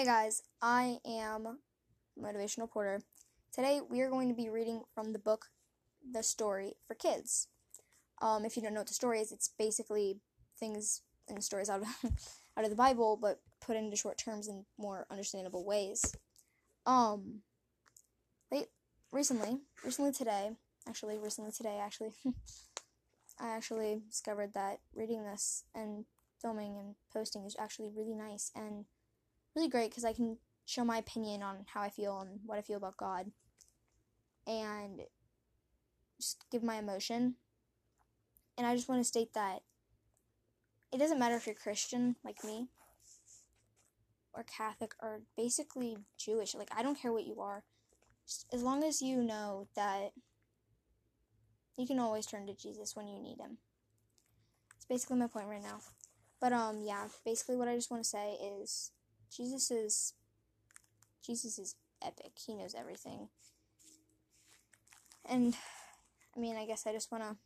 Hey guys, I am Motivational Porter. Today we are going to be reading from the book The Story for Kids. Um, if you don't know what the story is, it's basically things and stories out of out of the Bible, but put into short terms in more understandable ways. Um, late recently, recently today, actually, recently today, actually, I actually discovered that reading this and filming and posting is actually really nice and really great because I can show my opinion on how I feel and what I feel about God and just give my emotion. And I just want to state that it doesn't matter if you're Christian like me or Catholic or basically Jewish. Like, I don't care what you are. Just as long as you know that you can always turn to Jesus when you need him. It's basically my point right now. But um yeah, basically what I just want to say is Jesus is Jesus is epic. He knows everything. And I mean, I guess I just want to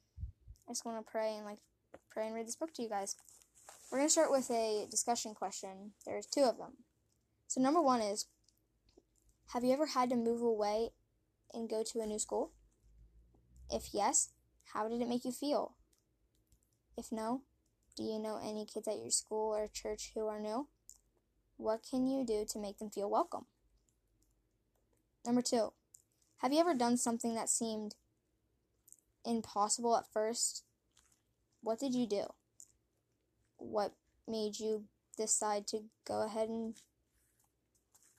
I just want to pray and like pray and read this book to you guys. We're going to start with a discussion question. There's two of them. So number 1 is have you ever had to move away and go to a new school? If yes, how did it make you feel? If no, do you know any kids at your school or church who are new? What can you do to make them feel welcome? Number two, have you ever done something that seemed impossible at first? What did you do? What made you decide to go ahead and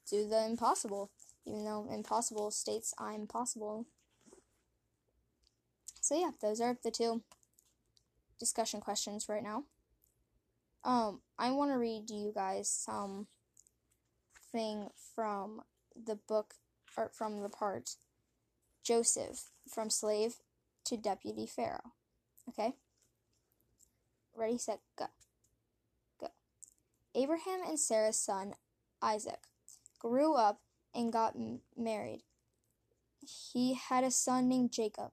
do the impossible, even though impossible states I'm possible? So, yeah, those are the two discussion questions right now. Um, I want to read you guys some thing from the book or from the part Joseph from slave to deputy pharaoh. Okay? Ready, set, go. Go. Abraham and Sarah's son, Isaac, grew up and got m- married. He had a son named Jacob.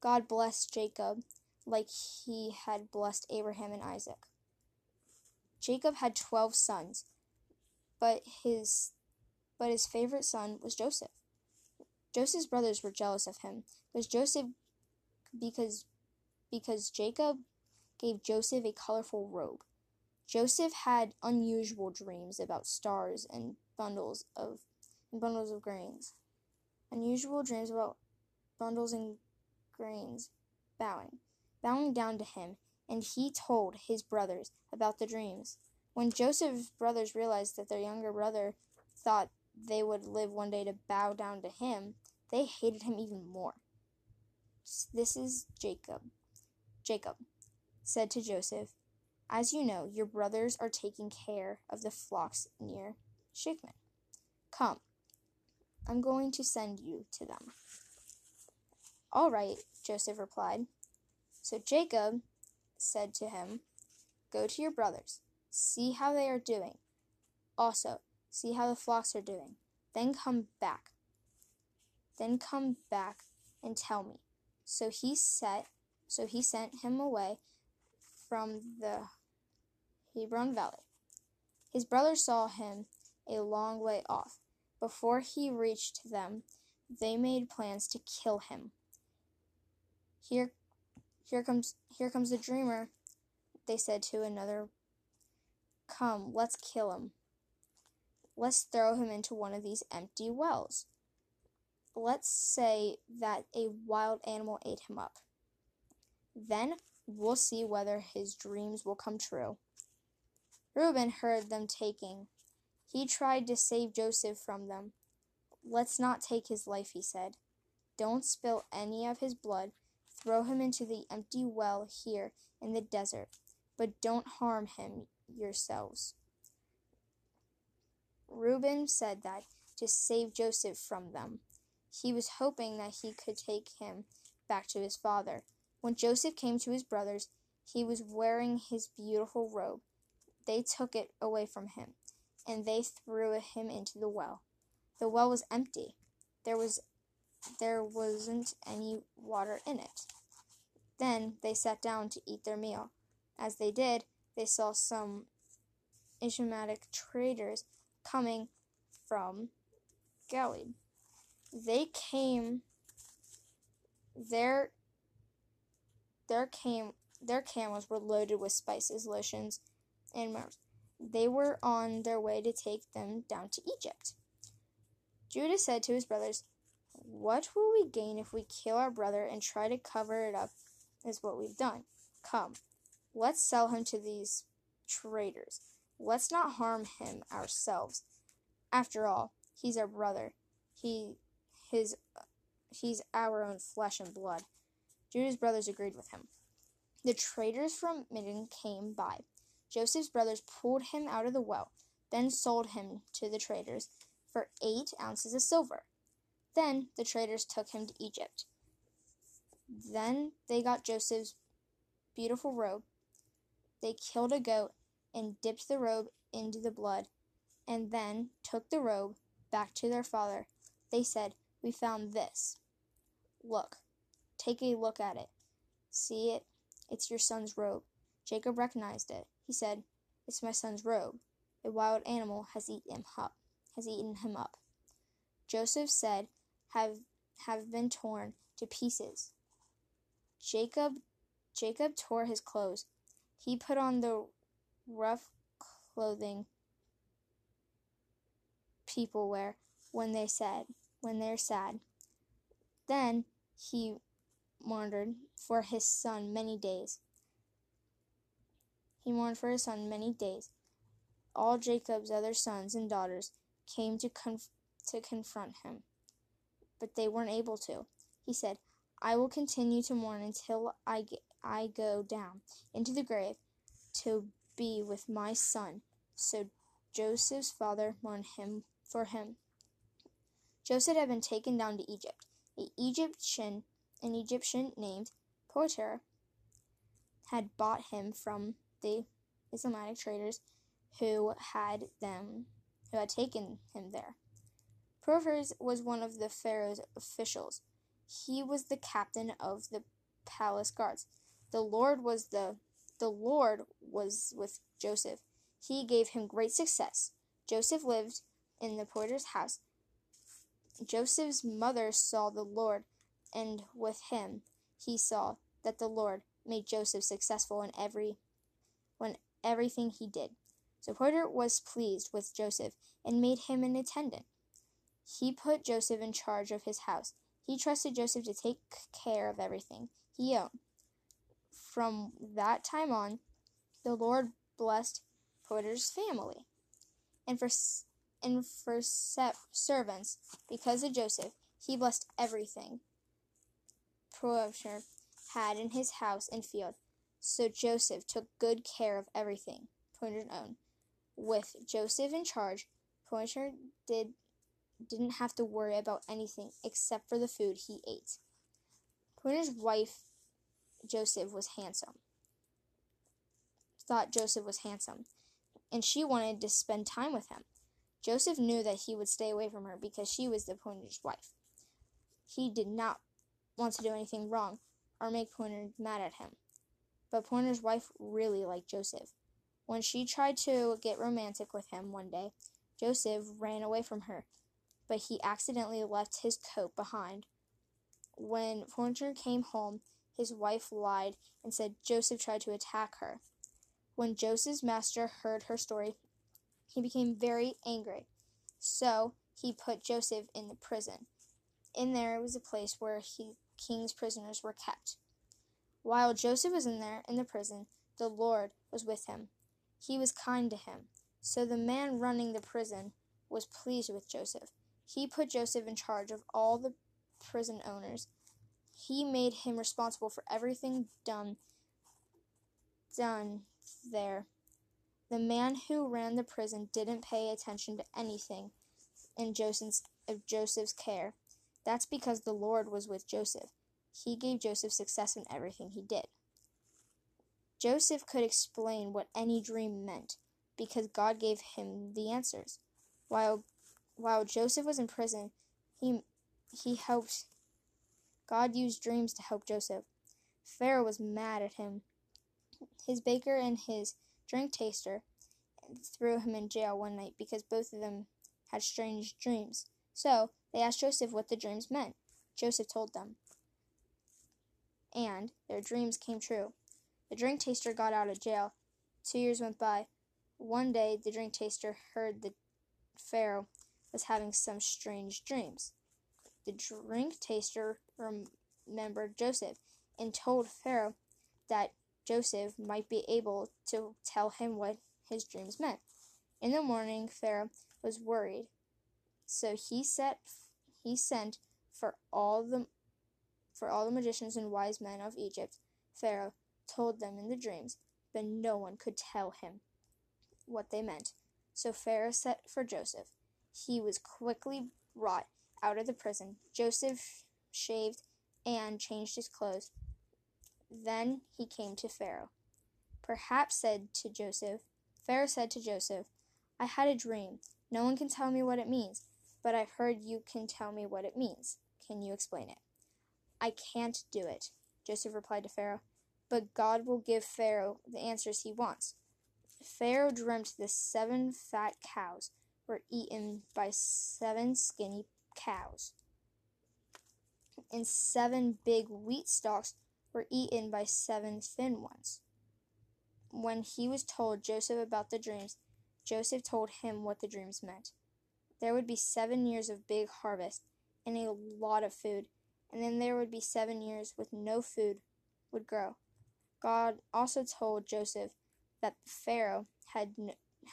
God blessed Jacob like he had blessed Abraham and Isaac. Jacob had 12 sons, but his but his favorite son was Joseph. Joseph's brothers were jealous of him, because Joseph because because Jacob gave Joseph a colorful robe. Joseph had unusual dreams about stars and bundles of and bundles of grains. Unusual dreams about bundles and grains bowing bowing down to him, and he told his brothers about the dreams. When Joseph's brothers realized that their younger brother thought they would live one day to bow down to him, they hated him even more. This is Jacob. Jacob said to Joseph, As you know, your brothers are taking care of the flocks near Shechem. Come, I'm going to send you to them. All right, Joseph replied. So Jacob said to him, Go to your brothers, see how they are doing. Also, see how the flocks are doing. Then come back. Then come back and tell me. So he set so he sent him away from the Hebron valley. His brothers saw him a long way off. Before he reached them, they made plans to kill him. Here here comes here comes the dreamer, they said to another. Come, let's kill him. Let's throw him into one of these empty wells. Let's say that a wild animal ate him up. Then we'll see whether his dreams will come true. Reuben heard them taking. He tried to save Joseph from them. Let's not take his life, he said. Don't spill any of his blood Throw him into the empty well here in the desert, but don't harm him yourselves. Reuben said that to save Joseph from them. He was hoping that he could take him back to his father. When Joseph came to his brothers, he was wearing his beautiful robe. They took it away from him, and they threw him into the well. The well was empty. There was there wasn't any water in it. Then they sat down to eat their meal. As they did, they saw some Ishmaelitic traders coming from Gilead. They came their their came their camels were loaded with spices, lotions, and. They were on their way to take them down to Egypt. Judah said to his brothers, What will we gain if we kill our brother and try to cover it up as what we've done? Come, let's sell him to these traders. Let's not harm him ourselves. After all, he's our brother. He his he's our own flesh and blood. Judah's brothers agreed with him. The traders from Midian came by. Joseph's brothers pulled him out of the well, then sold him to the traders for eight ounces of silver. Then the traders took him to Egypt. Then they got Joseph's beautiful robe. They killed a goat and dipped the robe into the blood, and then took the robe back to their father. They said, We found this. Look, take a look at it. See it? It's your son's robe. Jacob recognized it. He said, It's my son's robe. A wild animal has eaten him up. Has eaten him up. Joseph said, Have have been torn to pieces. Jacob Jacob tore his clothes. He put on the rough clothing people wear when they said when they're sad. Then he mourned for his son many days. He mourned for his son many days. All Jacob's other sons and daughters came to conf- to confront him, but they weren't able to. He said, "I will continue to mourn until I I go down into the grave to be with my son." So Joseph's father mourned him for him. Joseph had been taken down to Egypt. The Egyptian, an Egyptian named Potiphar, had bought him from the Islamic traders who had them who had taken him there. Potiphar was one of the pharaoh's officials. He was the captain of the palace guards. The Lord was the the Lord was with Joseph. He gave him great success. Joseph lived in the porter's house. Joseph's mother saw the Lord, and with him he saw that the Lord made Joseph successful in every when everything he did. So Potiphar was pleased with Joseph and made him an attendant. He put Joseph in charge of his house. He trusted Joseph to take care of everything he owned. From that time on, the Lord blessed Potiphar's family. And for and for servants, because of Joseph, he blessed everything Potiphar had in his house and field. So Joseph took good care of everything Potiphar owned. With Joseph in charge, Potiphar did didn't have to worry about anything except for the food he ate. Potiphar's wife, Joseph, was handsome. Thought Joseph was handsome, and she wanted to spend time with him. Joseph knew that he would stay away from her because she was the Potiphar's wife. He did not want to do anything wrong or make Potiphar mad at him. But Potiphar's wife really liked Joseph. When she tried to get romantic with him one day, Joseph ran away from her, but he accidentally left his coat behind. When Potiphar came home, his wife lied and said Joseph tried to attack her. When Joseph's master heard her story, he became very angry. So he put Joseph in the prison. In there was a place where he, king's prisoners were kept. While Joseph was in there in the prison, the Lord was with him. He was kind to him. So the man running the prison was pleased with Joseph. He put Joseph in charge of all the prison owners. He made him responsible for everything done done there. The man who ran the prison didn't pay attention to anything in Joseph's, of Joseph's care. That's because the Lord was with Joseph. He gave Joseph success in everything he did. Joseph could explain what any dream meant because God gave him the answers. While while Joseph was in prison, he he helped God used dreams to help Joseph. Pharaoh was mad at him. His baker and his drink taster threw him in jail one night because both of them had strange dreams. So they asked Joseph what the dreams meant. Joseph told them. And their dreams came true. The drink taster got out of jail. Two years went by. One day, the drink taster heard that Pharaoh was having some strange dreams. The drink taster remembered Joseph and told Pharaoh that Joseph might be able to tell him what his dreams meant. In the morning, Pharaoh was worried, so he set he sent for all the for all the magicians and wise men of Egypt. Pharaoh told them in the dreams, but no one could tell him what they meant. So Pharaoh sent for Joseph. He was quickly brought out of the prison. Joseph shaved and changed his clothes. Then he came to Pharaoh. Perhaps said to Joseph, Pharaoh said to Joseph, I had a dream. No one can tell me what it means, but I've heard you can tell me what it means. Can you explain it? I can't do it, Joseph replied to Pharaoh, but God will give Pharaoh the answers he wants. Pharaoh dreamt the seven fat cows were eaten by seven skinny cows, and seven big wheat stalks were eaten by seven thin ones. When he was told Joseph about the dreams, Joseph told him what the dreams meant. There would be seven years of big harvest and a lot of food, and then there would be seven years with no food would grow. God also told Joseph that Pharaoh had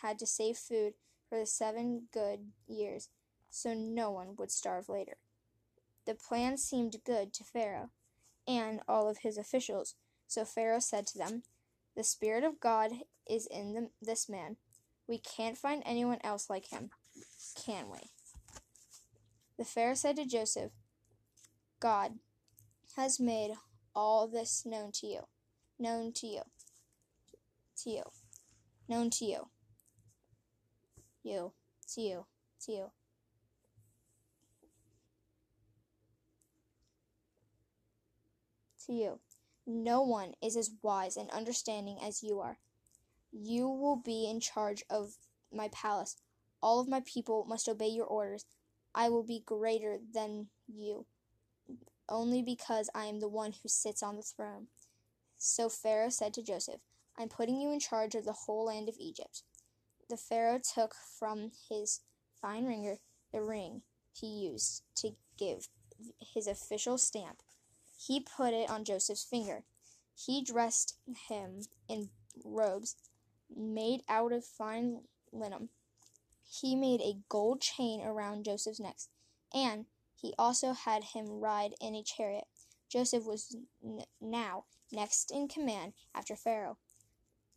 had to save food for the seven good years so no one would starve later. The plan seemed good to Pharaoh and all of his officials, so Pharaoh said to them, The Spirit of God is in the, this man. We can't find anyone else like him, can we? The Pharaoh said to Joseph, God has made all this known to you, known to you, to you known to you. You, to you, to you. To you. No one is as wise and understanding as you are. You will be in charge of my palace. All of my people must obey your orders. I will be greater than you, only because I am the one who sits on the throne. So Pharaoh said to Joseph, I'm putting you in charge of the whole land of Egypt. The Pharaoh took from his fine ringer the ring he used to give his official stamp. He put it on Joseph's finger. He dressed him in robes made out of fine linen. He made a gold chain around Joseph's neck, and he also had him ride in a chariot. Joseph was n- now next in command after Pharaoh.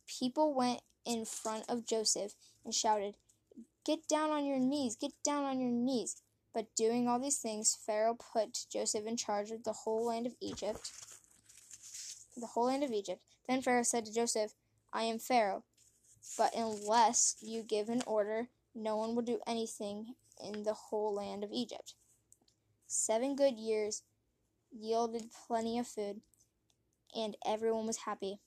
People went in front of Joseph and shouted, Get down on your knees, get down on your knees. But doing all these things, Pharaoh put Joseph in charge of the whole land of Egypt. The whole land of Egypt. Then Pharaoh said to Joseph, I am Pharaoh, but unless you give an order, no one will do anything in the whole land of Egypt. Seven good years yielded plenty of food, and everyone was happy.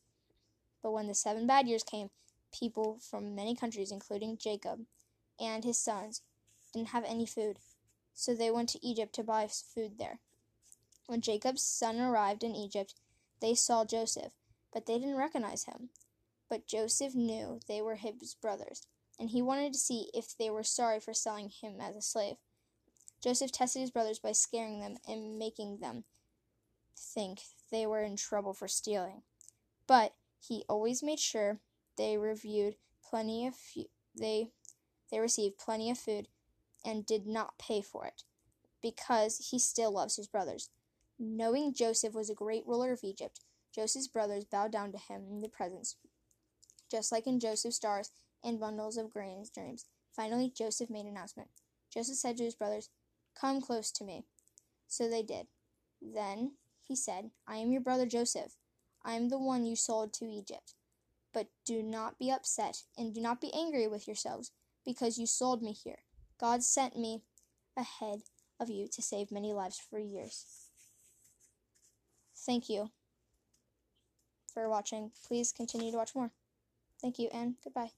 But when the seven bad years came, people from many countries, including Jacob and his sons, didn't have any food. So they went to Egypt to buy food there. When Jacob's son arrived in Egypt, they saw Joseph, but they didn't recognize him. But Joseph knew they were his brothers, and he wanted to see if they were sorry for selling him as a slave. Joseph tested his brothers by scaring them and making them think they were in trouble for stealing. But he always made sure they reviewed plenty of fu- they they received plenty of food and did not pay for it because he still loves his brothers. Knowing Joseph was a great ruler of Egypt, Joseph's brothers bowed down to him in the presence, just like in Joseph's stars and bundles of grains dreams. Finally, Joseph made an announcement. Joseph said to his brothers, Come close to me. So they did. Then he said, I am your brother Joseph I am the one you sold to Egypt. But do not be upset, and do not be angry with yourselves, because you sold me here. God sent me ahead of you to save many lives for years. Thank you for watching. Please continue to watch more. Thank you, and goodbye.